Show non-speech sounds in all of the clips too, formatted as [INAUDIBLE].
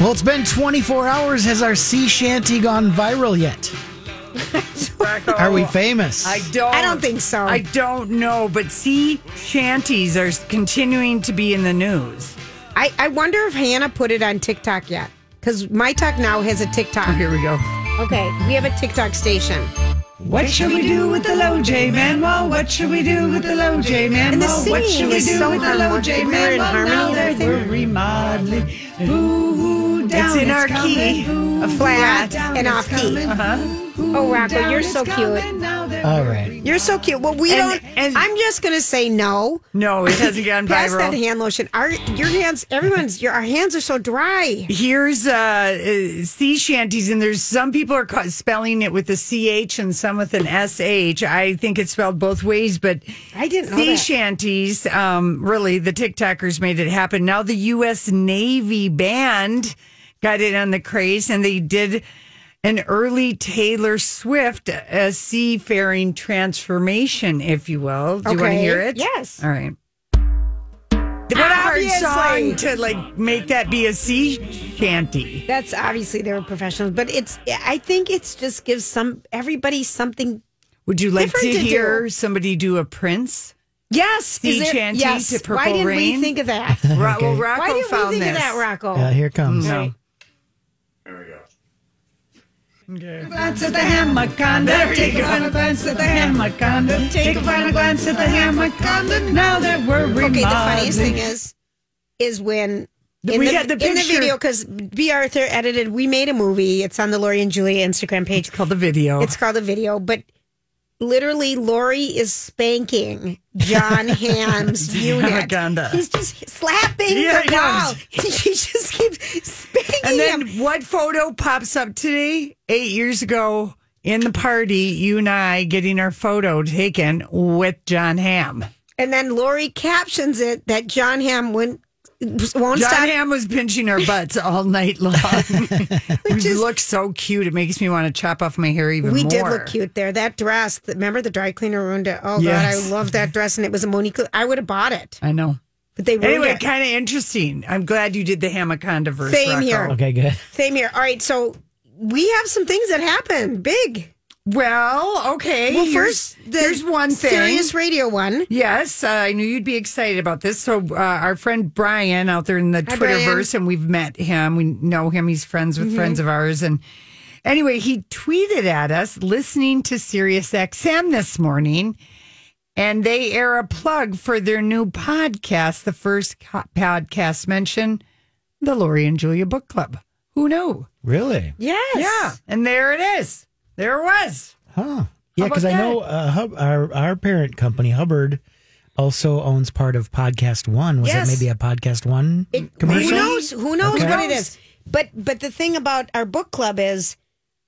Well, it's been 24 hours. Has our sea shanty gone viral yet? Are we famous? I don't. I don't think so. I don't know, but sea shanties are continuing to be in the news. I, I wonder if Hannah put it on TikTok yet. Because My Talk Now has a TikTok. Oh, here we go. Okay, we have a TikTok station. What should we do with the low J Manuel? What should we do with the low J Manuel? And the what should we do so with the low harmonic. J We were in Manuel? harmony Now and that everything. we're remodeling. Ooh, down It's in our coming. key, Ooh, a flat down and off key. Uh-huh. Ooh, Oh, Rocco, down you're so cute. Coming. Now that All right. You're so cute. Well, we And- don't. and- I'm just gonna say no. No, it hasn't gone [LAUGHS] Pass viral. that hand lotion. Our your hands. Everyone's. Your our hands are so dry. Here's uh, uh, sea shanties, and there's some people are ca- spelling it with a ch and some with an sh. I think it's spelled both ways, but I didn't know sea that. shanties. Um, really, the TikTokers made it happen. Now the U.S. Navy band got in on the craze, and they did an early Taylor Swift a seafaring transformation, if you will. Do you want to hear it? Yes. All right. What a hard song to like make that be a sea shanty. That's obviously they were professionals, but it's. I think it's just gives some everybody something. Would you like to, to hear do. somebody do a Prince? Yes, Sea is there- shanty yes. to Purple Rain. Why didn't Rain? we think of that? [LAUGHS] Ro- Well, Rocco Why didn't found we think this. of that, Rocco? Uh, here comes. No. Take a glance at the Hamaconda. Take a final glance at the Hamaconda. Take a final glance at the Hamaconda. Now that we're remodeling. Okay, the funniest thing is, is when in We the, had the in the video because B. Arthur edited. We made a movie. It's on the Lori and Julia Instagram page. called the video. It's called the video, but literally Lori is spanking John [LAUGHS] Hamm's unit. Anaconda. He's just slapping Yeah, the I wall. know. she just keeps spanking and then him. what photo pops up today? Eight years ago in the party, you and I getting our photo taken with John Hamm. And then Lori captions it that John Hamm wouldn't won't John stop. Hamm was pinching our butts all night long. [LAUGHS] we is- look so cute. It makes me want to chop off my hair even more. we more. did look cute there. That dress, remember the dry cleaner ruined it. Oh Yes. God, I love that dress, and it was a Monique. I would have bought it, I know. but they ruined Anyway, kind of interesting. I'm glad you did the Hamaconda verse. Same Rocco. here. Okay, good. Same here. All right, so we have some things that happen big. Well, okay. Well, here's, first, the here's one thing. Sirius Radio one. Yes, uh, I knew you'd be excited about this. So, uh, our friend Brian out there in the Hi, Twitterverse, and we've met him. We know him. He's friends Mm-hmm. with friends of ours. And anyway, he tweeted at us listening to Sirius XM this morning, and they air a plug for their new podcast. The first co- podcast mentioned the Lori and Julia Book Club. Who knew? Really? Yes. Yeah, and there it is. There was. Huh. Yeah, because I know uh, Hub, our our parent company Hubbard also owns part of Podcast One. Was Yes. that maybe a Podcast One It, commercial? Who knows? Who knows Okay. what it is? But but the thing about our book club is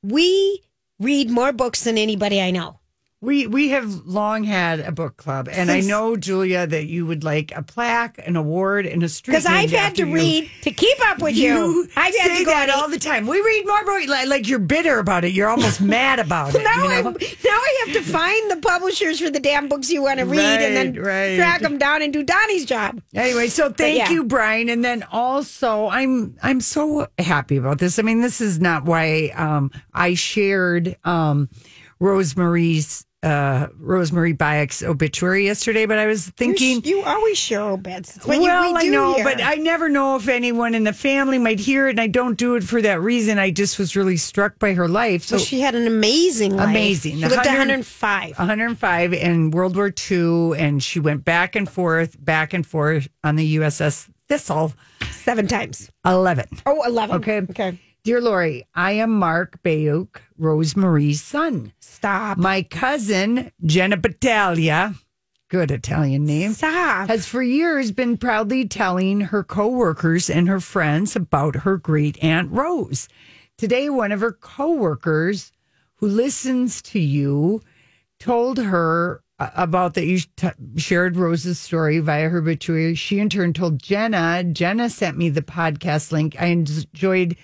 we read more books than anybody I know. We we have long had a book club, and I know Julia that you would like a plaque, an award, and a street. Because I've had to you. read to keep up with you. I've had say to go that all the time. We read more books, like, like you're bitter about it. You're almost [LAUGHS] mad about it. now, you I, know? [LAUGHS] now I have to find the publishers for the damn books you want to read and then Right, right. track them down and do Donnie's job. Anyway, so thank yeah. you, Brian. And then also, I'm I'm so happy about this. I mean, this is not why um, I shared um, Rosemarie's uh, Rosemary Bayek's obituary yesterday, but I was thinking. you, you always share obits. It's what well, you, we I know, here. but I never know if anyone in the family might hear it, and I don't do it for that reason. I just was really struck by her life. So Well, she had an amazing life. Amazing. She lived to 100 105. 105 in World War II, and she went back and forth, back and forth on the USS Thistle. Seven times. 11. Oh, 11. Okay. Okay. Dear Lori, I am Mark Bayuk, Rosemary's son. Stop. My cousin, Jenna Battaglia, good Italian name, Stop. has for years been proudly telling her coworkers and her friends about her great aunt Rose. Today, one of her coworkers who listens to you told her uh, about that you t- shared Rose's story via her obituary. She in turn told Jenna. Jenna sent me the podcast link. I enjoyed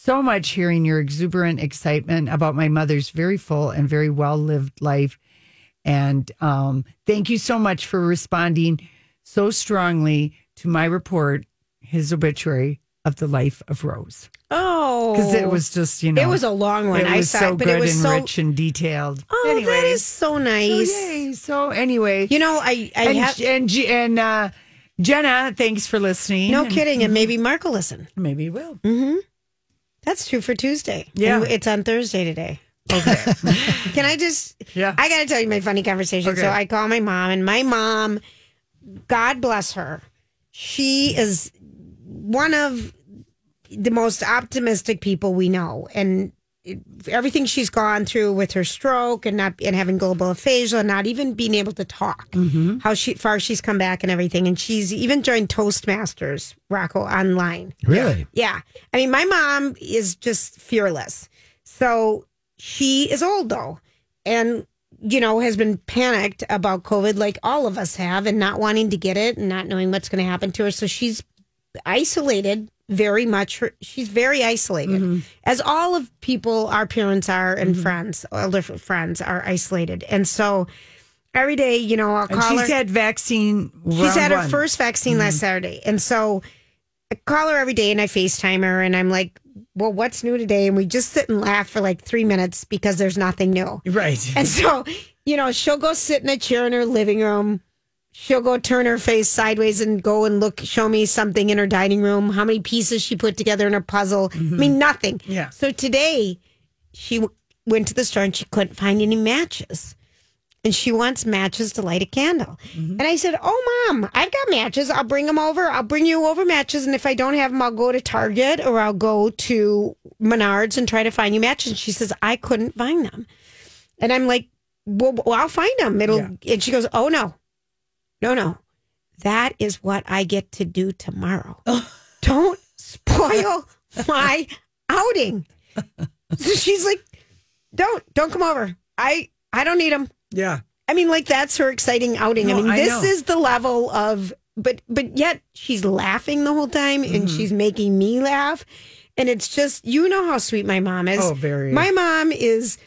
so much hearing your exuberant excitement about my mother's very full and very well lived life. And um, thank you so much for responding so strongly to my report, his obituary of the life of Rose. Oh. Because it was just, you know, It was a long one. It I was saw so good it was and so. rich and detailed. Oh, that is so so, nice. yay. So anyway, You know, I, I and have. and and uh, Jenna, thanks for listening. No And kidding. And maybe Mark will listen. Maybe you will. That's true for Tuesday. Yeah. And it's on Thursday today. Okay. [LAUGHS] Can I just? Yeah. I got to tell you my funny conversation. Okay. So I call my mom, and my mom, God bless her, she is one of the most optimistic people we know, and everything she's gone through with her stroke and not and having global aphasia, and not even being able to talk, Mm-hmm. how she far she's come back and everything, and she's even joined Toastmasters, Rocco online. Really? Yeah. I mean, my mom is just fearless. So she is old though, and, you know, has been panicked about COVID like all of us have and not wanting to get it and not knowing what's going to happen to her. So she's isolated very much. Her, she's very isolated, Mm-hmm. as all of people, our parents are, and friends, older friends are isolated. And so every day, you know, I'll And call her. she's had vaccine. She's had her first vaccine Mm-hmm. last Saturday. And so I call her every day and I FaceTime her and I'm like, well, what's new today? And we just sit and laugh for like three minutes because there's nothing new. Right. And so, you know, she'll go sit in a chair in her living room. She'll go turn her face sideways and go and look, show me something in her dining room, how many pieces she put together in her puzzle. I mean, nothing. Mm-hmm. Yeah. So today she w- went to the store and she couldn't find any matches. And she wants matches to light a candle. Mm-hmm. And I said, Oh, mom, I've got matches. I'll bring them over. I'll bring you over matches. And if I don't have them, I'll go to Target or I'll go to Menards and try to find you matches. And she says, I couldn't find them. And I'm like, well, well I'll find them. It'll, and she goes, Oh, no, no, no. That is what I get to do tomorrow. [LAUGHS] Don't spoil my outing. So she's like, don't, don't come over. I, I don't need him. yeah. I mean, like that's her exciting outing. I mean, I this know. is the level of, but, but yet she's laughing the whole time Mm-hmm. and she's making me laugh. And it's just, you know how sweet my mom is. Oh, very. My mom is,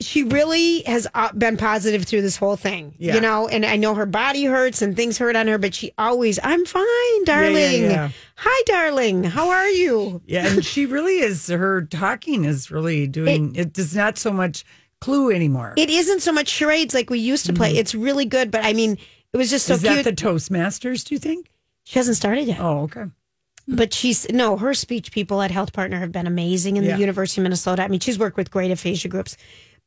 she really has uh, been positive through this whole thing, Yeah. you know, and I know her body hurts and things hurt on her, but she always, I'm fine, darling. yeah. Hi, darling. How are you? Yeah, and she really is. Her talking is really doing. It, does not so much clue anymore. It isn't so much charades like we used to play. It's really good, but I mean, it was just so Mm-hmm. is cute. that the Toastmasters? Do you think? she hasn't started yet. Oh, okay. But she's no, her speech people at Health Partner have been amazing in Yeah. the University of Minnesota. I mean, she's worked with great aphasia groups.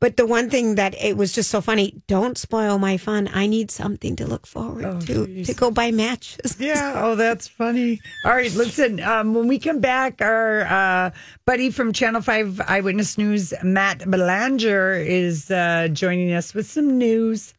But the one thing that it was just so funny, don't spoil my fun. I need something to look forward Oh, to geez. to go buy matches. [LAUGHS] Yeah. Oh, that's funny. All right. Listen, um, when we come back, our uh, buddy from Channel 5 Eyewitness News, Matt Belanger, is uh, joining us with some news.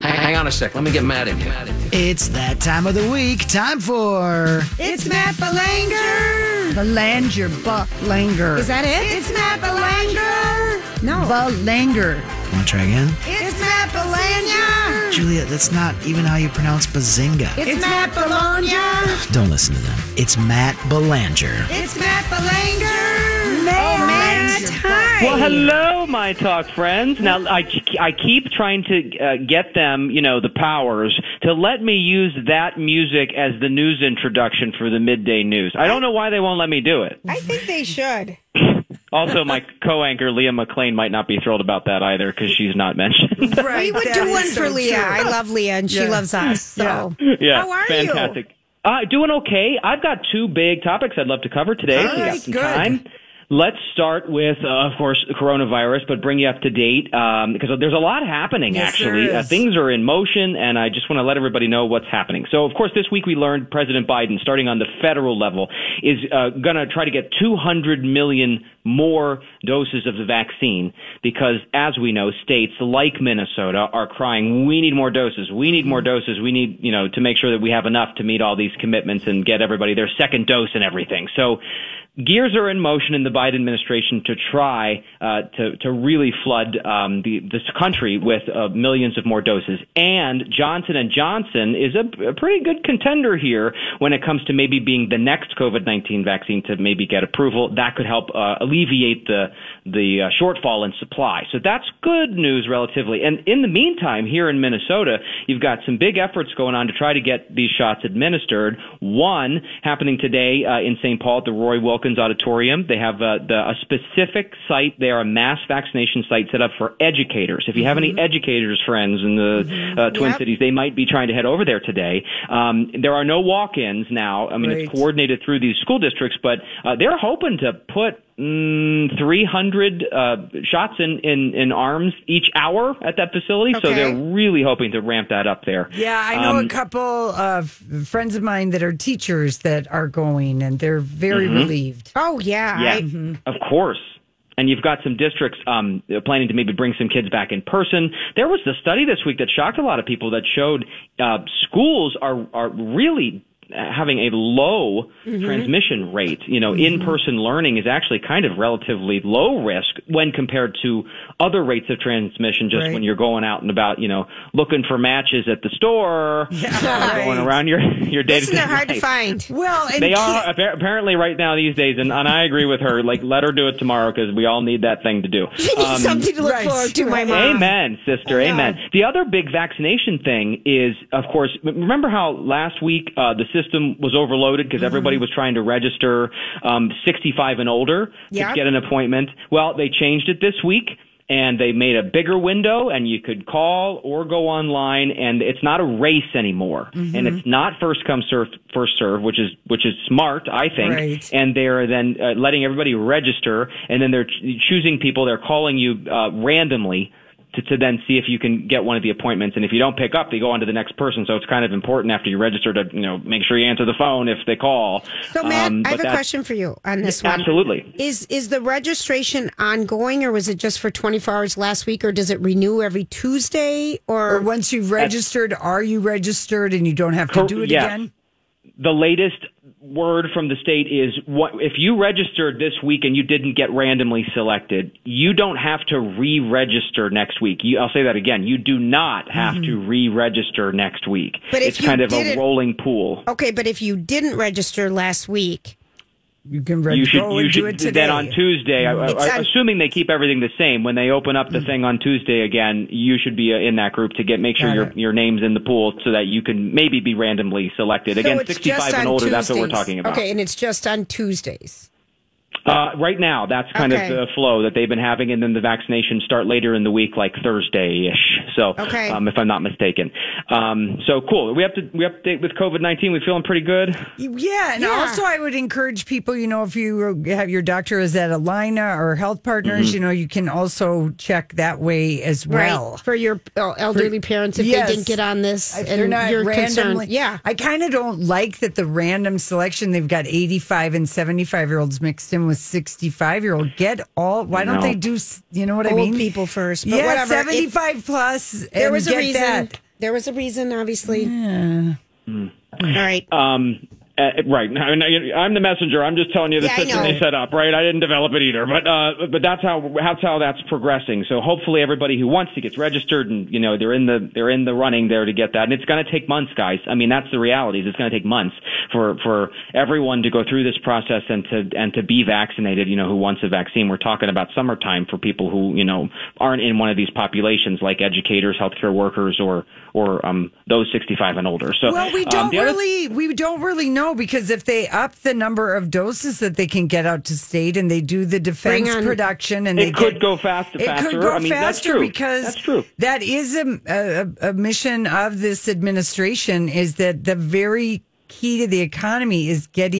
Hang, hang on a sec. Let me get mad in here. It's that time of the week. Time for. It's Matt Belanger. Belanger, Belanger. Is that it? It's Matt Belanger. No. Belanger. Want to try again? It's Matt Belanger. Julia, that's not even how you pronounce bazinga. It's, Matt Belanger. Don't listen to them. It's Matt Belanger. It's Matt Belanger. Matt. Hi. Well, hello, my talk friends. Now, I, I keep trying to uh, get them, you know, the powers to let me use that music as the news introduction for the midday news. I don't know why they won't let me do it. I think they should. [LAUGHS] Also, my co-anchor Leah McLean might not be thrilled about that either because she's not mentioned. [LAUGHS] Right. We would do is one so for Leah. true. I love Leah, and she loves us. [LAUGHS] So, yeah, how are fantastic. Uh, doing okay. I've got two big topics I'd love to cover today. All if we got some good. time. Let's start with, uh, of course, coronavirus, but bring you up to date um, because there's a lot happening. Yes, actually, uh, things are in motion, and I just want to let everybody know what's happening. So, of course, this week we learned President Biden, starting on the federal level, is uh, going to try to get 200 million more doses of the vaccine because, as we know, states like Minnesota are crying, "We need more doses. We need more doses. We need, you know, to make sure that we have enough to meet all these commitments and get everybody their second dose and everything." So gears are in motion in the Biden administration to try uh, to to really flood um, the this country with uh, millions of more doses. And Johnson and Johnson is a, a pretty good contender here when it comes to maybe being the next COVID nineteen vaccine to maybe get approval. That could help uh, alleviate the the uh, shortfall in supply. So that's good news relatively. And in the meantime, here in Minnesota, you've got some big efforts going on to try to get these shots administered. One happening today uh, in St. Paul at the Roy Wilkins Auditorium. They have uh, the, a specific site there, a mass vaccination site set up for educators. If you have any educators friends in the uh, Twin Yep. Cities, they might be trying to head over there today. Um, there are no walk-ins now. I mean, it's coordinated through these school districts, but uh, they're hoping to put mm, 300 uh, shots in, in, in arms each hour at that facility. So they're really hoping to ramp that up there. Yeah, I know Um, a couple of friends of mine that are teachers that are going, and they're very Mm-hmm. relieved. Oh yeah, Yeah, I- of course. And you've got some districts um, planning to maybe bring some kids back in person. There was the study this week that shocked a lot of people that showed uh, schools are are really having a low transmission rate. You know, in-person learning is actually kind of relatively low risk when compared to other rates of transmission. Just Right. when you're going out and about, you know, looking for matches at the store, Yeah, [LAUGHS] going right. around your your day to isn't it hard to find? Well, and they are apparently right now these days, and, and I agree with her. Like, let her do it tomorrow because we all need that thing to do. [LAUGHS] You need Um, something to look right, forward to, my mom. Amen, sister. Amen. The other big vaccination thing is, of course, remember how last week uh, the system was overloaded because Mm-hmm. everybody was trying to register um, 65 and older Yep. to get an appointment. Well, they changed it this week. And they made a bigger window, and you could call or go online, and it's not a race anymore, Mm-hmm. and it's not first come serve first serve, which is which is smart, I think Right. and they're then uh, letting everybody register, and then they're ch- choosing people. They're calling you uh, randomly to, to then see if you can get one of the appointments. And if you don't pick up, they go on to the next person. So it's kind of important after you register to you know make sure you answer the phone if they call. So Matt, Um, I have a question for you on this one. Absolutely. Is is the registration ongoing, or was it just for 24 hours last week, or does it renew every Tuesday? or Or once you've registered, are you registered and you don't have to Cor- do it yes. again? the latest word from the state is what if you registered this week and you didn't get randomly selected, you don't have to re-register next week. You, I'll say that again. You do not have to re-register next week. Mm-hmm. But it's kind of a rolling pool. okay, but if you didn't register last week, You can reg- you should go you and do then on Tuesday. I, I, assuming they keep everything the same when they open up the thing on Tuesday again, you should be uh, in that group to get make sure Got your it. your name's in the pool so that you can maybe be randomly selected. Again, so it's 65 and older. That's what we're talking about. Okay, and it's just on Tuesdays. Uh, right now, that's kind Okay. of the flow that they've been having, and then the vaccinations start later in the week, like Thursday ish. So, Okay. um, if I'm not mistaken, um, so cool. We have to we update with COVID nineteen. We feeling pretty good. Yeah, and Yeah. also I would encourage people, you know, if you have your doctor is at Allina or Health Partners, Mm-hmm. you know, you can also check that way as well. Right. For your uh, elderly parents, if Yes. they didn't get on this If and they're not you're randomly, concerned. Yeah. I kind of don't like that the random selection. They've got eighty-five and seventy-five year olds mixed in with sixty-five year old. Get all. Why don't No. they do? You know what I Old mean? people first, but yeah, whatever. It- seventy-five plus. There was a reason. that. There was a reason, obviously. All right. Um, uh, right. I mean, I'm the messenger. I'm just telling you the Yeah, system they set up. Right. I didn't develop it either, but uh, but that's how that's how that's progressing. So hopefully everybody who wants to gets registered and you know they're in the they're in the running there to get that. And it's going to take months, guys. I mean that's the reality. is It's going to take months for for everyone to go through this process and to and to be vaccinated. You know who wants a vaccine. We're talking about summertime for people who you know aren't in one of these populations like educators, healthcare workers, or or um those 65 and older. So Well, we um, don't other- really we don't really know know because if they up the number of doses that they can get out to state and they do the defense production and they It could get- go faster. it faster. could go I mean, that's faster true. because That's true. that is a, a, a mission of this administration is that the very key to the economy is getting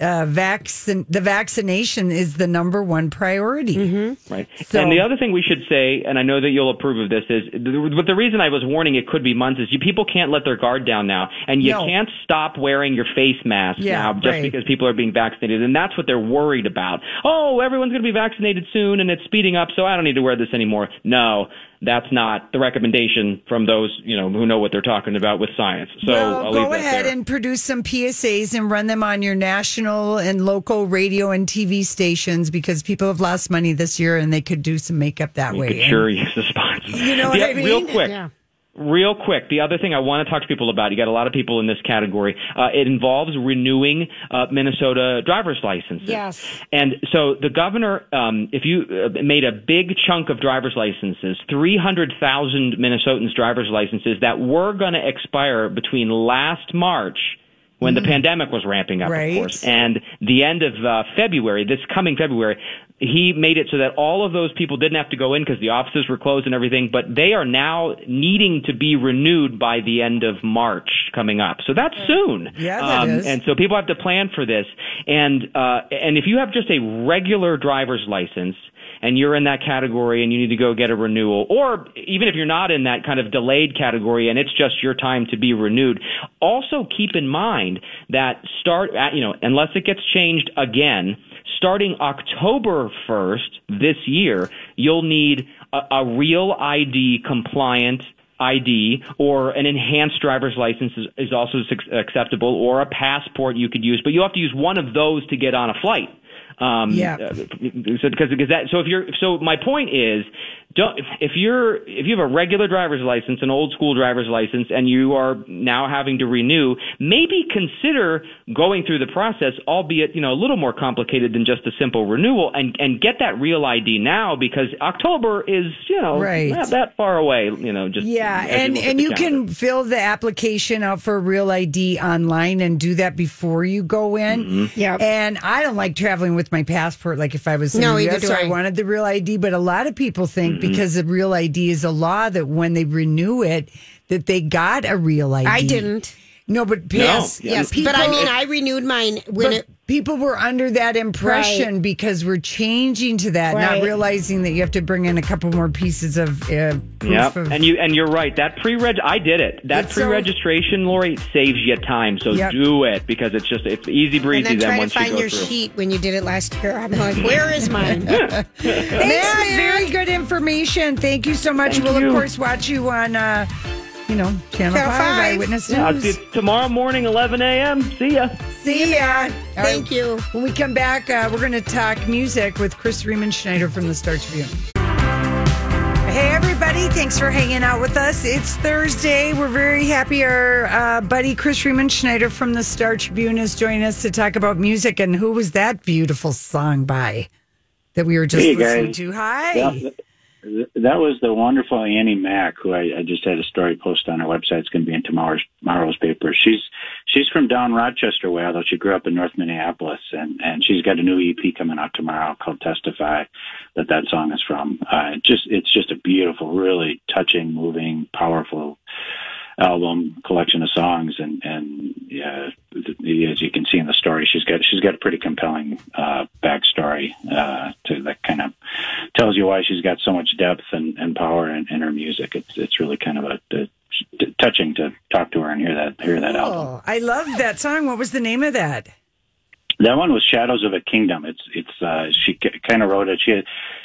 uh, vaccine. The vaccination is the number one priority. Right. So- and the other thing we should say, and I know that you'll approve of this, is but the reason I was warning it could be months is you people can't let their guard down now, and you No. can't stop wearing your face mask Yeah, now just right. because people are being vaccinated, and that's what they're worried about. Oh, everyone's going to be vaccinated soon, and it's speeding up, so I don't need to wear this anymore. No. That's not the recommendation from those, you know, who know what they're talking about with science. So well, I'll leave go that ahead there. and produce some PSAs and run them on your national and local radio and TV stations because people have lost money this year and they could do some makeup that You way. could And- sure use the sponsor. You know what Yeah, I mean? Real quick. Yeah. Real quick, the other thing I want to talk to people about, you got a lot of people in this category. Uh, it involves renewing uh, Minnesota driver's licenses. Yes. And so the governor, um, if you uh, made a big chunk of driver's licenses, 300,000 Minnesotans' driver's licenses that were going to expire between last March when the pandemic was ramping up, Mm-hmm. Right. of course, and the end of uh, February, this coming February, he made it so that all of those people didn't have to go in because the offices were closed and everything, but they are now needing to be renewed by the end of March coming up. So that's soon. Yeah, that um, is. And so people have to plan for this. And uh, and if you have just a regular driver's license and you're in that category and you need to go get a renewal, or even if you're not in that kind of delayed category and it's just your time to be renewed, also keep in mind that start at, you know unless it gets changed again. Starting October 1st this year, you'll need a, a real ID compliant ID or an enhanced driver's license is, is also acceptable or a passport you could use, but you have to use one of those to get on a flight. Um, Yeah. uh, so, because, because that, so if you're, so my point is, don't, if- if you're, if you have a regular driver's license, an old school driver's license, and you are now having to renew, maybe consider going through the process, albeit, you know, a little more complicated than just a simple renewal and, and get that real ID now because October is, you know, Right. not that far away, you know, just Yeah, and look at and you calendar. can fill the application out for a real ID online and do that before you go in. Mm-hmm. Yep. And I don't like traveling with my passport like if I was in No, the either US, do so I I. wanted the real ID, but a lot of people think Mm-hmm. Mm-hmm. because the real ID is a law that when they renew it that they got a real ID. I didn't. No, but yes, Yeah. Yes, people, but I mean, I renewed mine when but it. people were under that impression Right. because we're changing to that, not realizing that you have to bring in a couple more pieces of uh, proof Yeah, and you and you're right. That pre-reg, I did it. That it's pre-registration, Lori, saves you time. So Yep. do it because it's just it's easy And breezy. then then try to once you find go your through. sheet when you did it last year. I'm like, where is mine? [LAUGHS] Matt, very good information. Thank you so much. Thank we'll you. of course watch you on, uh, you know, Channel, Channel 5, five. Eyewitness Yeah, News. it's tomorrow morning, 11 a.m. See ya. See ya. All Thank you. When we come back, uh, we're going to talk music with Chris Riemenschneider from the Star Tribune. Hey, everybody. Thanks for hanging out with us. It's Thursday. We're very happy our uh, buddy Chris Riemenschneider from the Star Tribune is joining us to talk about music. And who was that beautiful song by that we were just Hey, listening guys. to? Hi. Yeah, th- that was the wonderful Annie Mack, who I, I just had a story post on our website. It's going to be in tomorrow's tomorrow's paper. She's she's from down Rochester way, although she grew up in North Minneapolis, and and she's got a new EP coming out tomorrow called Testify. That that song is from. Uh, just it's just a beautiful, really touching, moving, powerful album collection of songs and and yeah the- as you can see in the story she's got she's got a pretty compelling uh backstory uh to that kind of tells you why she's got so much depth and, and power in, in her music it's it's really kind of a, a t- touching to talk to her and hear that hear that album Oh, I love that song. What was the name of that? that one was Shadows of a Kingdom. It's it's uh, she kind of wrote it. She had,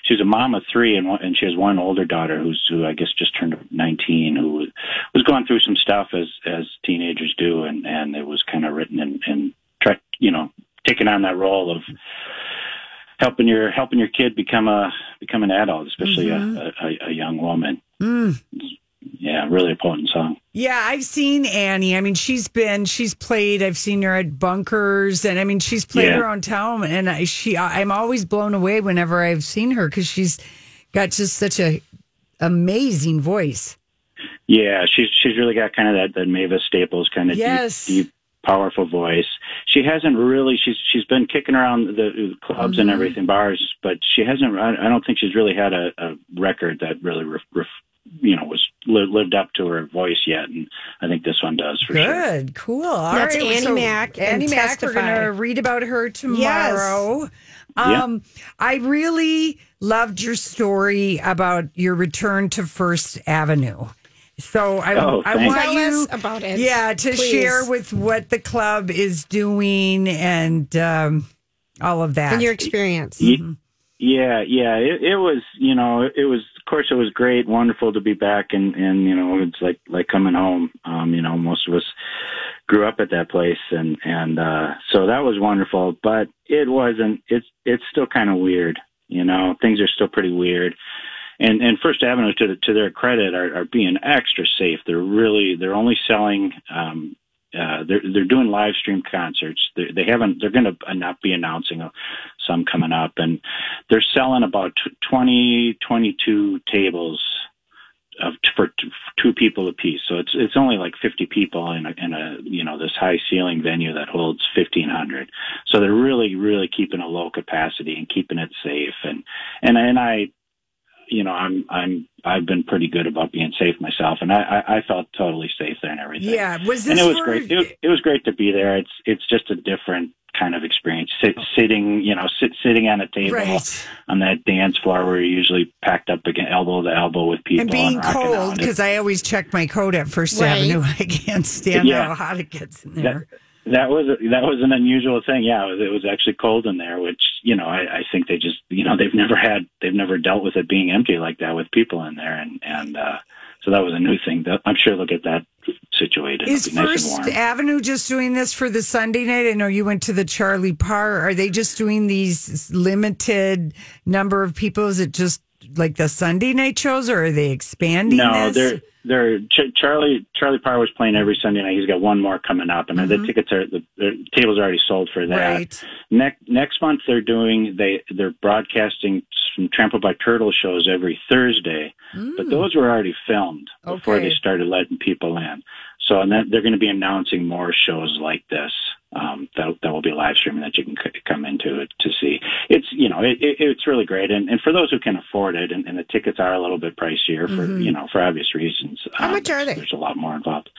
she's a mom of three, and one, and she has one older daughter who's who I guess just turned 19, who was, was going through some stuff as as teenagers do, and and it was kind of written and and try you know taking on that role of helping your helping your kid become a become an adult, especially Mhm. a, a, a young woman. Mm. Yeah, really a potent song. Yeah, I've seen Annie. I mean, she's been, she's played. I've seen her at bunkers, and I mean, she's played Yeah. her own town. And I, she, I'm always blown away whenever I've seen her because she's got just such a amazing voice. Yeah, she's she's really got kind of that that Mavis Staples kind of Yes. deep, deep, powerful voice. She hasn't really she's she's been kicking around the clubs and Mhm. everything bars, but she hasn't. I I don't think she's really had a, a record that really ref, you know was li- lived up to her voice yet, and I think this one does for sure. Good, cool. All That's right, Annie so Mac and Annie Mack. We're going to read about her tomorrow. Yeah. Um, I really loved your story about your return to First Avenue. So I, Oh, I thanks. want Tell you, us about it, yeah, to please. share with what the club is doing and um, all of that. And your experience. Ye- Yeah, yeah, it, it was, you know, it was, of course, it was great, wonderful to be back, and and you know, it's like like coming home. Um, you know, most of us grew up at that place, and and uh, so that was wonderful. But it wasn't. It's it's still kind of weird. You know, things are still pretty weird. And and First Avenue, to to their credit, are, are being extra safe. They're really they're only selling. Um, uh, they're they're doing live stream concerts. They, they haven't. They're going to not be announcing some coming up, and they're selling about tw- 20, 22 tables of for two people apiece. So it's it's only like fifty people in a, in a you know this high ceiling venue that holds fifteen hundred. So they're really really keeping a low capacity and keeping it safe. And and and I, you know, I'm I'm I've been pretty good about being safe myself, and I I, I felt totally safe there and everything. yeah, was this and it was for, great. It was, it was great to be there. It's it's just a different kind of experience. Sit, sitting, you know, sit, sitting on a table Right. on that dance floor where you're usually packed up against elbow to elbow with people and being rocking cold because I always check my coat at First Right. Avenue. [LAUGHS] I can't stand Yeah. how hot it gets in there. that was a, that was an unusual thing. Yeah, it was, it was actually cold in there, which you know I, I think they just you know they've never had they've never dealt with it being empty like that with people in there, and and uh, so that was a new thing. That I'm sure they'll get that situated. Is nice and First. Avenue just doing this for the Sunday night? I know you went to the Charlie Parr. Are they just doing these limited number of people? Is it just like the Sunday night shows, or are they expanding No, this? they're they're Ch- Charlie Charlie Parr was playing every Sunday night. He's got one more coming up, and the tickets are the, the tables are already sold for that. Mm-hmm. Right. Next next month they're doing they they're broadcasting some Trampled by Turtle shows every Thursday, but those were already filmed before Mm. Okay. they started letting people in. So and then they're going to be announcing more shows like this um, that that will be live streaming that you can c- come into it to see. It's you know it, it, it's really great, and, and for those who can afford it, and, and the tickets are a little bit pricier for Mm-hmm. you know for obvious reasons. How Um, much are they? There's a lot more involved.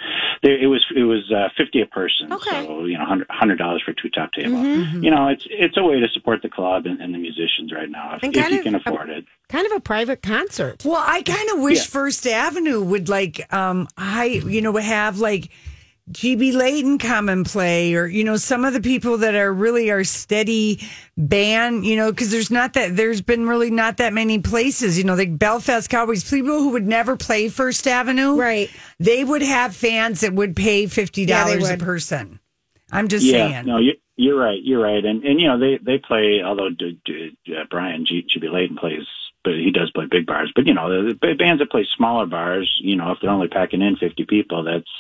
There, it was it was uh, fifty a person, Okay. Mm-hmm. so you know hundred dollars for two top table. You know it's it's a way to support the club and, and the musicians right now if, And if kind you of can a- afford it. Kind of a private concert. Well, I kind of wish Yeah. First Avenue would like, um, I you know have like GB Leighton come and play, or you know some of the people that are really our steady band, you know, because there's not that there's been really not that many places, you know, like Belfast Cowboys, people who would never play First Avenue, Right. They would have fans that would pay fifty Yeah, they dollars a would. person. I'm just yeah, saying. no, you, you're right. You're right, and and you know they they play. Although d- d- uh, Brian G. G. B. Leighton plays, but he does play big bars. But you know the, the bands that play smaller bars, you know, if they're only packing in 50 people, that's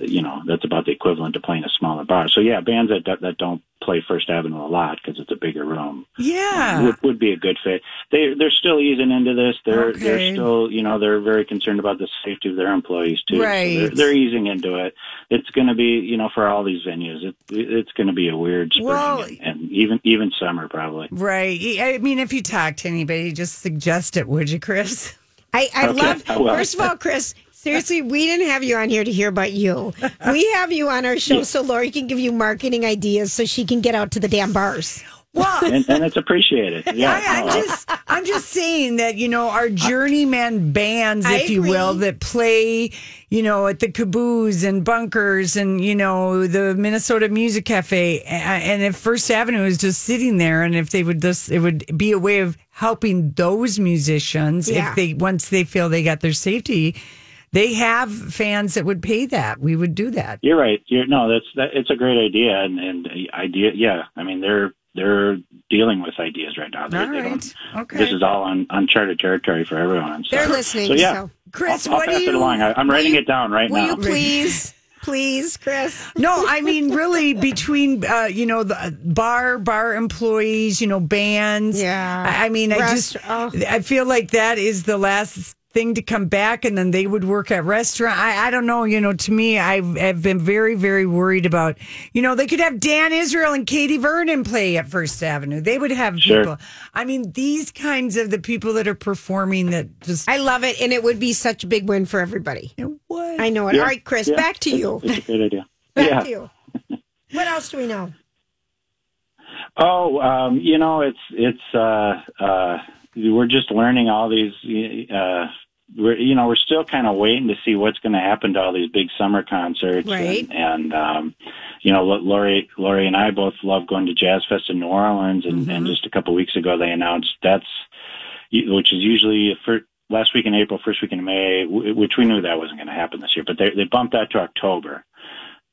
you know that's about the equivalent to playing a smaller bar. So yeah, bands that that don't play First Avenue a lot because it's a bigger room yeah. Um, would, would be a good fit. They they're still easing into this. They're Okay. they're still you know they're very concerned about the safety of their employees too. So Right. they're, they're easing into it. It's going to be you know for all these venues, it, it's going to be a weird spring Well- and, and even even summer probably. Right. I mean, if you talk to anybody, just suggest it, would you, Chris? I, I Okay, love, [LAUGHS] I first of all, Chris, seriously, we didn't have you on here to hear about you. We have you on our show so Lori can give you marketing ideas so she can get out to the damn bars. Well, and, and it's appreciated. [LAUGHS] Yeah, I, I'm no, just, I'm just saying that you know our journeyman bands, if you will, that play, you know, at the caboose and bunkers, and you know the Minnesota Music Cafe, and if First Avenue is just sitting there, and if they would just, it would be a way of helping those musicians Yeah. if they once they feel they got their safety. They have fans that would pay that. We would do that. You're right. You're no, that's that. It's a great idea, and and idea. Yeah, I mean they're they're dealing with ideas right now. They're, All they right. don't- Okay. This is all un, uncharted territory for everyone. So, They're listening, So yeah, so- Chris, I'll, I'll what do pass you- it along. I, I'm writing you- it down right Will now. you please, please, Chris? No, I mean really between uh, you know the bar bar employees, you know bands. Yeah. I, I mean I just oh. I feel like that is the last thing to come back, and then they would work at restaurant. I, I don't know. You know, to me, I've, I've been very very worried about. You know, they could have Dan Israel and Katie Vernon play at First Avenue. They would have Sure. people. I mean, these kinds of the people that are performing that just I love it, and it would be such a big win for everybody. what I know it. Yeah, All right, Chris, yeah. back to you. It's, it's a great idea. [LAUGHS] Back yeah. to you. What else do we know? Oh, um, you know, it's it's uh, uh, we're just learning all these. Uh, we're you know we're still kind of waiting to see what's going to happen to all these big summer concerts, Right. And, and um, you know, Lori, Lori, and I both love going to Jazz Fest in New Orleans, and, and just a couple weeks ago they announced that's which is usually for last week in April, first week in May, which we knew that wasn't going to happen this year, but they they bumped that to October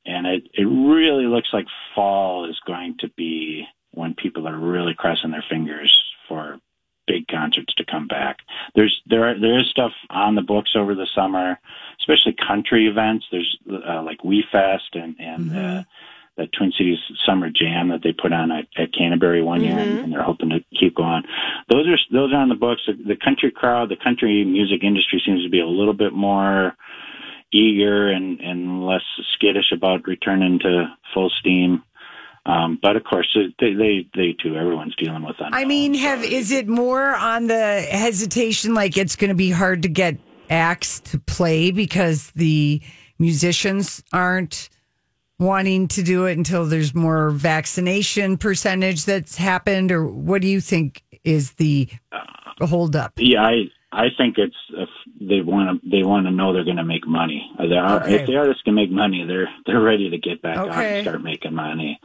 and it it really looks like fall is going to be when people are really crossing their fingers for big concerts to come back. There's there are, there is stuff on the books over the summer, especially country events. There's uh, like We Fest and and uh, the Twin Cities Summer Jam that they put on at, at Canterbury one year, and, and they're hoping to keep going. Those are those are on the books. The, the country crowd, the country music industry seems to be a little bit more eager and, and less skittish about returning to full steam. Um, but of course, they, they, they too, everyone's dealing with that. I mean, have is it more on the hesitation like it's going to be hard to get acts to play because the musicians aren't wanting to do it until there's more vaccination percentage that's happened or what do you think is the holdup? Yeah, I, I think it's, if they want to, they want to know they're going to make money. They Okay. If the artists can make money, they're, they're ready to get back Okay. and start making money.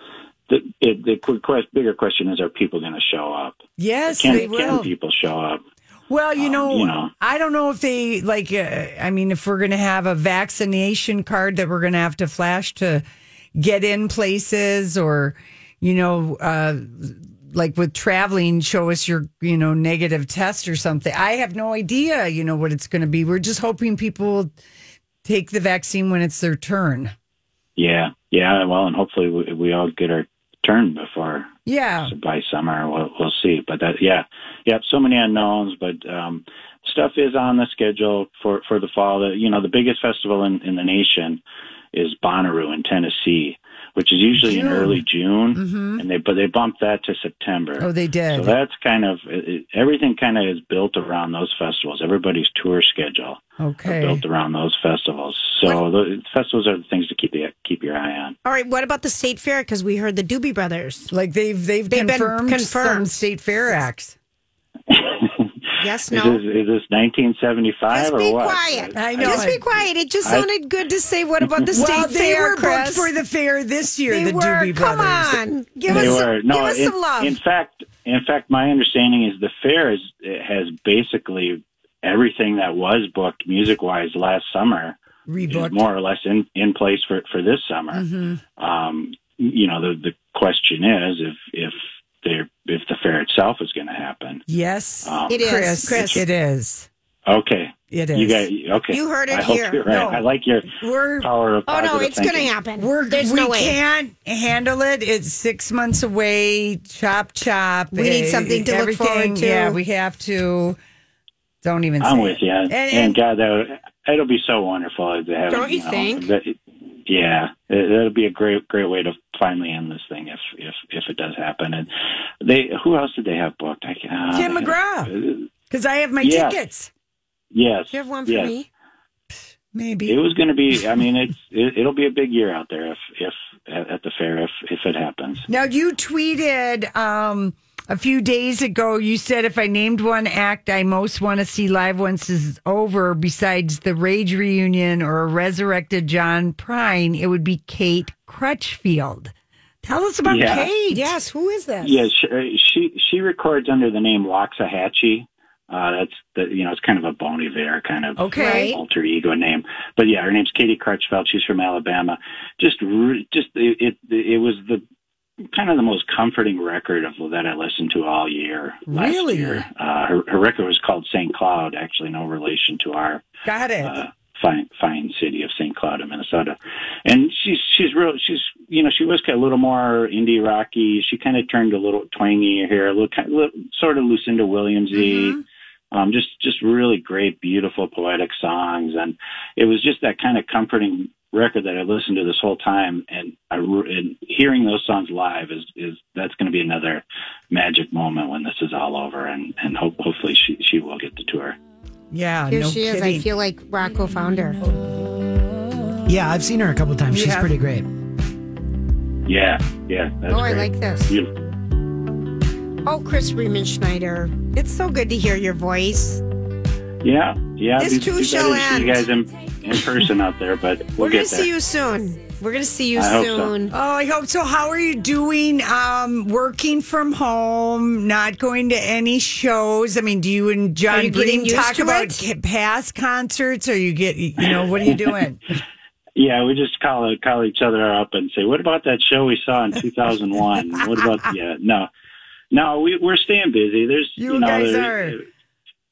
The, it, the bigger question is, are people going to show up? Yes, Can, they can people show up? Well, you know, Um, you know. I don't know if they like. Uh, I mean, if we're going to have a vaccination card that we're going to have to flash to get in places, or you know, uh, like with traveling, show us your you know negative test or something. I have no idea. You know what it's going to be. We're just hoping people will take the vaccine when it's their turn. Yeah, yeah. Well, and hopefully we, we all get our turn before Yeah. so by summer. We'll, we'll see. But that, yeah, yeah. So many unknowns, but um, stuff is on the schedule for for the fall. The, you know, the biggest festival in, in the nation is Bonnaroo in Tennessee, which is usually in June. early June, mm-hmm. and they but they bumped that to September. Oh, they did. So that's kind of it, it- everything. Kind of is built around those festivals. Everybody's tour schedule Okay. built around those festivals. So the festivals are the things to keep the, keep your eye on. All right, what about the state fair? Because we heard the Doobie Brothers. Like they've they've, They've been confirmed, some confirmed. state fair acts. [LAUGHS] Yes, Is no. this, is this 1975 Just or be what? quiet. I know. Just be quiet. It just I- sounded good to say. What about the [LAUGHS] state Well, they fair, were booked Chris? for the fair this year. They the were. Doobie Come Brothers. on, give They us were some, no. give us in, some love. in fact, in fact, my understanding is the fair is has basically everything that was booked music wise last summer Rebooked. more or less in in place for for this summer. Mm-hmm. Um, you know, the the question is if if there if the fair itself is going to happen. Yes, Um, It is, Chris, Chris. It is. Okay, It is. you got okay. You heard it I hope here. you're right. No. I like your We're power of oh no, it's going to happen. we're There's we no way. can't handle it. It's six months away. Chop chop. We need Eh, something to look forward to. Yeah, we have to. Don't even. I'm say with it. you, And, and, and- God, that it'll be so wonderful to have. Don't you know, think? Yeah, it, it'll be a great, great way to finally end this thing if if if it does happen. And they, who else did they have booked? I can, uh, Tim McGraw. uh, because I have my Yeah. tickets. yes. Do you have one for yes. me? Maybe it was going to be. I mean, it's [LAUGHS] it, it'll be a big year out there if if at, at the fair if if it happens. Now you tweeted um, a few days ago. You said if I named one act I most want to see live once this is over, besides the Rage reunion or a resurrected John Prine, it would be Kate Crutchfield. Tell us about Yeah. Kate. Yes, who is this? Yeah, she, uh, she she records under the name Waxahatchee. Uh, that's the you know it's kind of a Bon Iver kind of Okay. alter ego name. But yeah, her name's Katie Crutchfield. She's from Alabama. Just re- just it, it it was the kind of the most comforting record of that I listened to all year. Last Really? year, uh, her her record was called St. Cloud. Actually, no relation to our Got it. uh, fine fine city of St. Cloud in Minnesota. And she's she's real she's you know she was kind of a little more indie rocky. She kind of turned a little twangy here, a little, kind little sort of Lucinda Williamsy. Um, just just really great, beautiful, poetic songs, and it was just that kind of comforting record that I listened to this whole time, and I and hearing those songs live is is that's going to be another magic moment when this is all over, and and hope, hopefully she she will get the tour. yeah, Here no she is. I feel like Rocco found her. Yeah, I've seen her a couple of times. She's Yeah. pretty great. Yeah, yeah. That's oh, I like this. Beautiful. Oh, Chris Riemenschneider. It's so good to hear your voice. Yeah, yeah. This it'd be too too shall bad to see you guys in, in person out there, but we'll We're going get to there. see you soon. We're going to see you I hope so. soon. Oh, I hope so. How are you doing? Um, working from home, not going to any shows. I mean, do you and Are John you getting Green talk about it? past concerts, or you get, you know, what are you doing? [LAUGHS] Yeah, we just call call each other up and say, "What about that show we saw in 2001? what about yeah? No, no, we we're staying busy. There's You you, know guys there- are.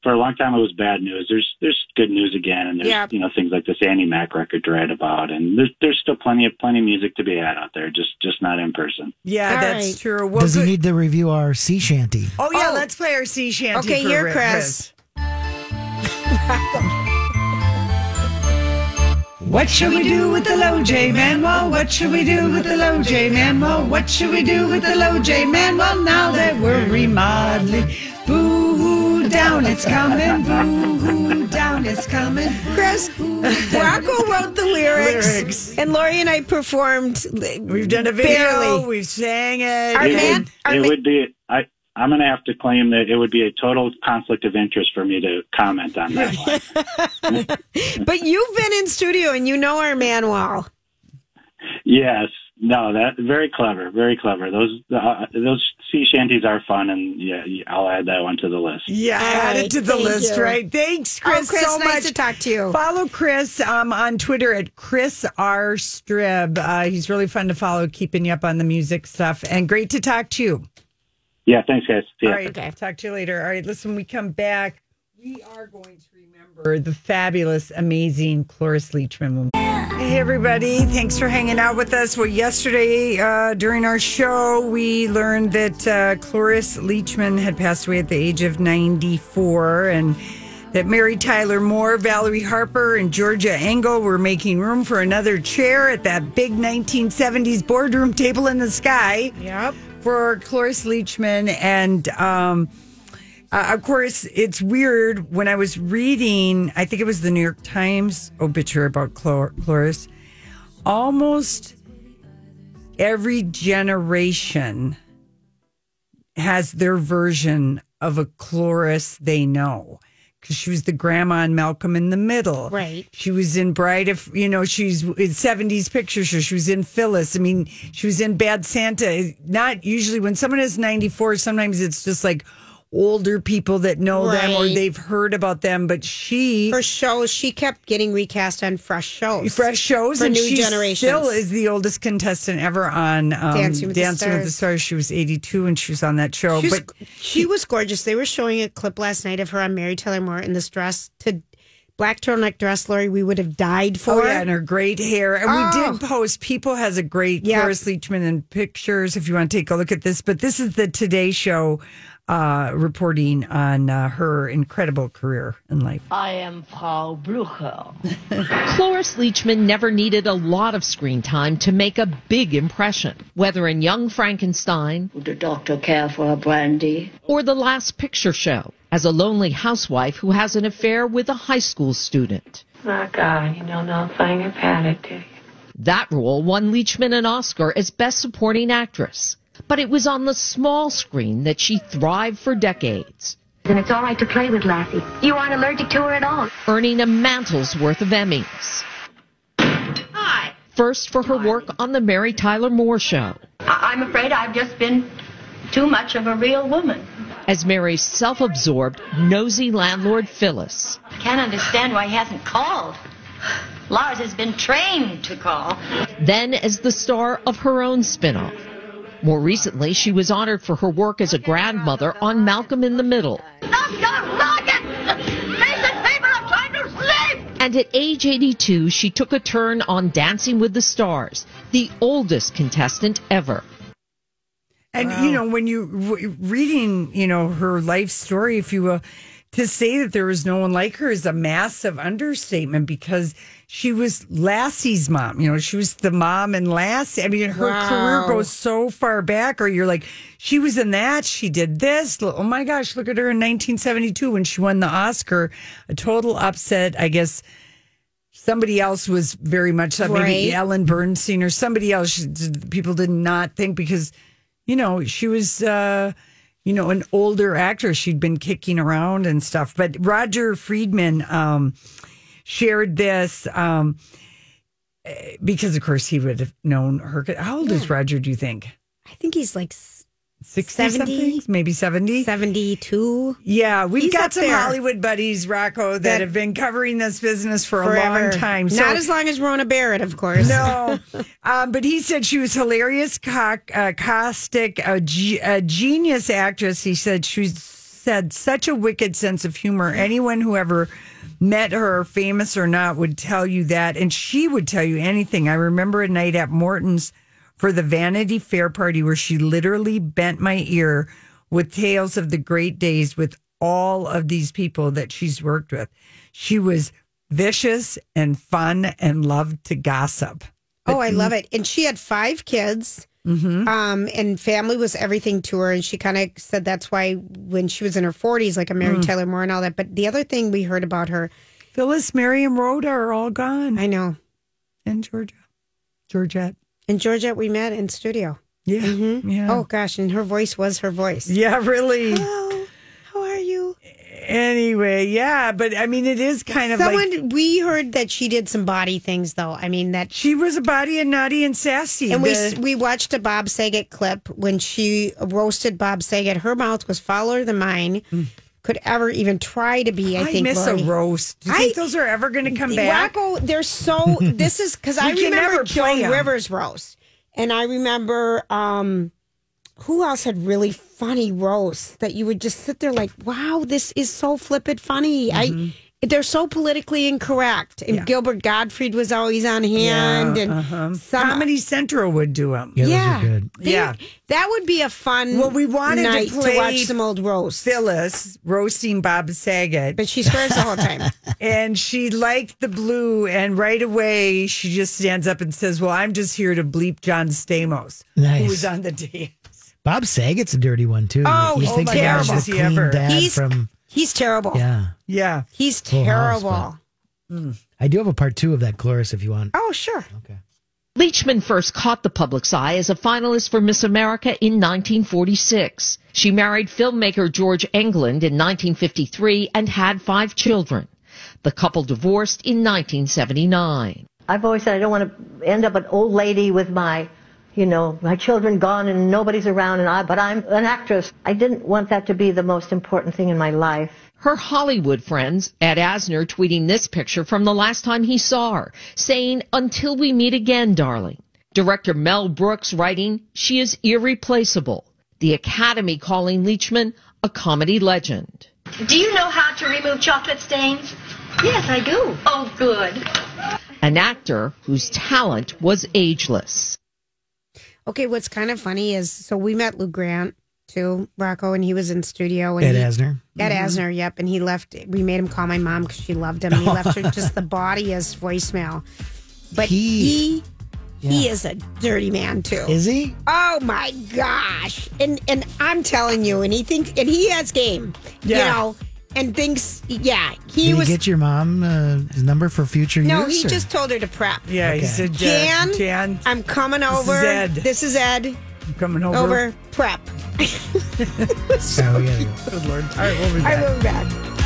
For a long time it was bad news. There's there's good news again, and there's Yeah. you know things like this Annie Mack record to write about, and there's there's still plenty of plenty of music to be had out there, just just not in person. Yeah, All that's right. true. Well, Does he need to review our sea shanty? oh yeah, Oh. let's play our sea shanty. Okay, for here, Rick- Chris. [LAUGHS] What should we do with the low J man? Well, what should we do with the low J man? Well, what should we do with the low J man? Well, now that we're remodeling, boo hoo down it's coming, boo hoo down it's coming. Chris, Rocco wrote the lyrics, Lyrics. and Lori and I performed. We've done a video, Barely. we've sang it. Our it man- would, our it ma- would be I. I'm going to have to claim that it would be a total conflict of interest for me to comment on that one. [LAUGHS] But you've been in studio and you know our man well. Yes, no, that very clever, very clever. Those uh, those sea shanties are fun, and yeah, I'll add that one to the list. Yeah, All add right, it to the list, you. right? Thanks, Chris, oh, Chris, so nice much. to talk to you. Follow Chris um, on Twitter at Chris R. Strib. Uh, he's really fun to follow, keeping you up on the music stuff. And great to talk to you. Yeah, thanks, guys. See ya. All right. Talk to you later. All right. Listen, we come back. We are going to remember the fabulous, amazing Cloris Leachman. Hey, everybody. Thanks for hanging out with us. Well, yesterday uh, during our show, we learned that uh, Cloris Leachman had passed away at the age of 94 and that Mary Tyler Moore, Valerie Harper, and Georgia Engel were making room for another chair at that big 1970s boardroom table in the sky Yep. for Cloris Leachman. And um, uh, of course, it's weird when I was reading, I think it was the New York Times obituary about Clor- Cloris, almost every generation has their version of a Cloris they know. Because she was the grandma in Malcolm in the Middle. Right. She was in Bride of, you know, she's in 70s picture show. She was in Phyllis. I mean, she was in Bad Santa. Not usually when someone is 94, sometimes it's just like older people that know them or they've heard about them. But she, Her shows, she kept getting recast on fresh shows. fresh shows, and new she still is the oldest contestant ever on um, Dancing with the Dancing with the Stars. She was 82 and she was on that show. She's- but she was gorgeous. They were showing a clip last night of her on Mary Tyler Moore in this dress to black turtleneck dress, Lori. We would have died for. Oh yeah, and her great hair. And Oh. we did post. People has a great Yeah. Cloris Leachman in pictures if you want to take a look at this. But this is the Today Show uh, reporting on uh, her incredible career in life. I am Frau Blucher. [LAUGHS] Cloris Leachman never needed a lot of screen time to make a big impression, whether in Young Frankenstein Would the doctor care for her brandy? or The Last Picture Show as a lonely housewife who has an affair with a high school student. My God, you know nothing about it, do you? That role won Leachman an Oscar as Best Supporting Actress. But it was on the small screen that she thrived for decades, Then it's all right to play with Lassie. You aren't allergic to her at all. earning a mantle's worth of Emmys. Hi. First for her work on The Mary Tyler Moore Show, I- I'm afraid I've just been too much of a real woman. as Mary's self absorbed, nosy landlord Phyllis. Can't understand why he hasn't called. Lars has been trained to call. then as the star of her own spin-off. More recently, she was honored for her work as a grandmother on Malcolm in the Middle. Stop your rocket! Decent people are trying to sleep! And at age 82, she took a turn on Dancing with the Stars, the oldest contestant ever. And you know, when you re- reading, you know, her life story, if you will, to say that there was no one like her is a massive understatement because she was Lassie's mom. You know, she was the mom and Lassie. I mean, her Wow. career goes so far back, or you're like, she was in that, she did this. Oh my gosh, look at her in 1972 when she won the Oscar. A total upset, I guess. Somebody else was very much that maybe Right. Ellen Burstyn or somebody else. People did not think because you know, she was, uh, you know, an older actress. She'd been kicking around and stuff. But Roger Friedman um, shared this um, eh, because, of course, he would have known her. How old is Roger, do you think? I think he's like 60 70? something? Maybe 70? 72. Yeah, we've He's got some there. Hollywood buddies, Rocco, that, That- have been covering this business for a long time. Not as long as Rona Barrett, of course. No, um, but he said she was hilarious, uh, caustic, a, ge- a genius actress. He said she said such a wicked sense of humor. Anyone who ever met her, famous or not, would tell you that, and she would tell you anything. I remember a night at Morton's for the Vanity Fair party where she literally bent my ear with tales of the great days with all of these people that she's worked with. She was vicious and fun and loved to gossip. Oh, I love it. And she had five kids. Mm-hmm. Um, and family was everything to her. And she kind of said that's why when she was in her 40s, like a Mary Mm. Tyler Moore and all that. But the other thing we heard about her, Phyllis, Mary, and Rhoda are all gone. I know. And Georgia. Georgette. And Georgette, we met in studio. Yeah. Mhm. Yeah. Oh, gosh. And her voice was her voice. Yeah, really. Hello. How are you? Anyway, yeah, but I mean, it is kind of like Someone, we heard that she did some body things, though. I mean, that she was a body and naughty and sassy. And we The- we watched a Bob Saget clip when she roasted Bob Saget. Her mouth was fouler than mine. Could ever even try to be? I, I think miss Lori. a roast. Do you think those are ever going to come back? Rocco, they're so. [LAUGHS] This is because I remember play Rivers roast, and I remember um, who else had really funny roasts that you would just sit there like, "Wow, this is so flippant funny." Mm-hmm. I. They're so politically incorrect, and Gilbert Gottfried was always on hand, and uh-huh. some- Comedy Central would do them. Yeah, those Yeah. are good. They- Yeah. that would be a fun. Well, we wanted to night play watch some old roasts, Phyllis roasting Bob Saget. but she swears the whole time. [LAUGHS] and she liked the blue, and right away she just stands up and says, "Well, I'm just here to bleep John Stamos, Nice. who was on the dance." Bob Saget's a dirty one too. Oh, you oh think my gosh, the is he ever. He's- from He's terrible. yeah. Yeah, He's Full House, terrible. Mm. I do have a part two of that Cloris if you want. oh, sure. Okay. Leachman first caught the public's eye as a finalist for Miss America in 1946. She married filmmaker George Englund in 1953 and had five children. The couple divorced in 1979. I've always said I don't want to end up an old lady with my, you know, my children gone and nobody's around and I, but I'm an actress. I didn't want that to be the most important thing in my life. Her Hollywood friends, Ed Asner tweeting this picture from the last time he saw her, saying, Until we meet again, darling. Director Mel Brooks writing, She is irreplaceable. The Academy calling Leachman a comedy legend. Do you know how to remove chocolate stains? Yes, I do. Oh, good. An actor whose talent was ageless. Okay, what's kind of funny is so we met Lou Grant too, Rocco, and he was in studio. And Ed he, Asner. Ed mm-hmm. Asner, yep. And he left, we made him call my mom because she loved him. And he left her [LAUGHS] just the bodiest voicemail. But He- he, he, is a dirty man too. Is he? Oh my gosh. And and I'm telling you, and he thinks and he has game. You know. And thinks, yeah, he Did was. you get your mom uh, his number for future no, use? he or- just told her to prep. Yeah, he said, Jan, Jan, I'm coming This is over. Ed. This is Ed. I'm coming over. Over. Prep. Yeah, we [LAUGHS] gotta. Good Lord. All right, we'll be I back. will be back.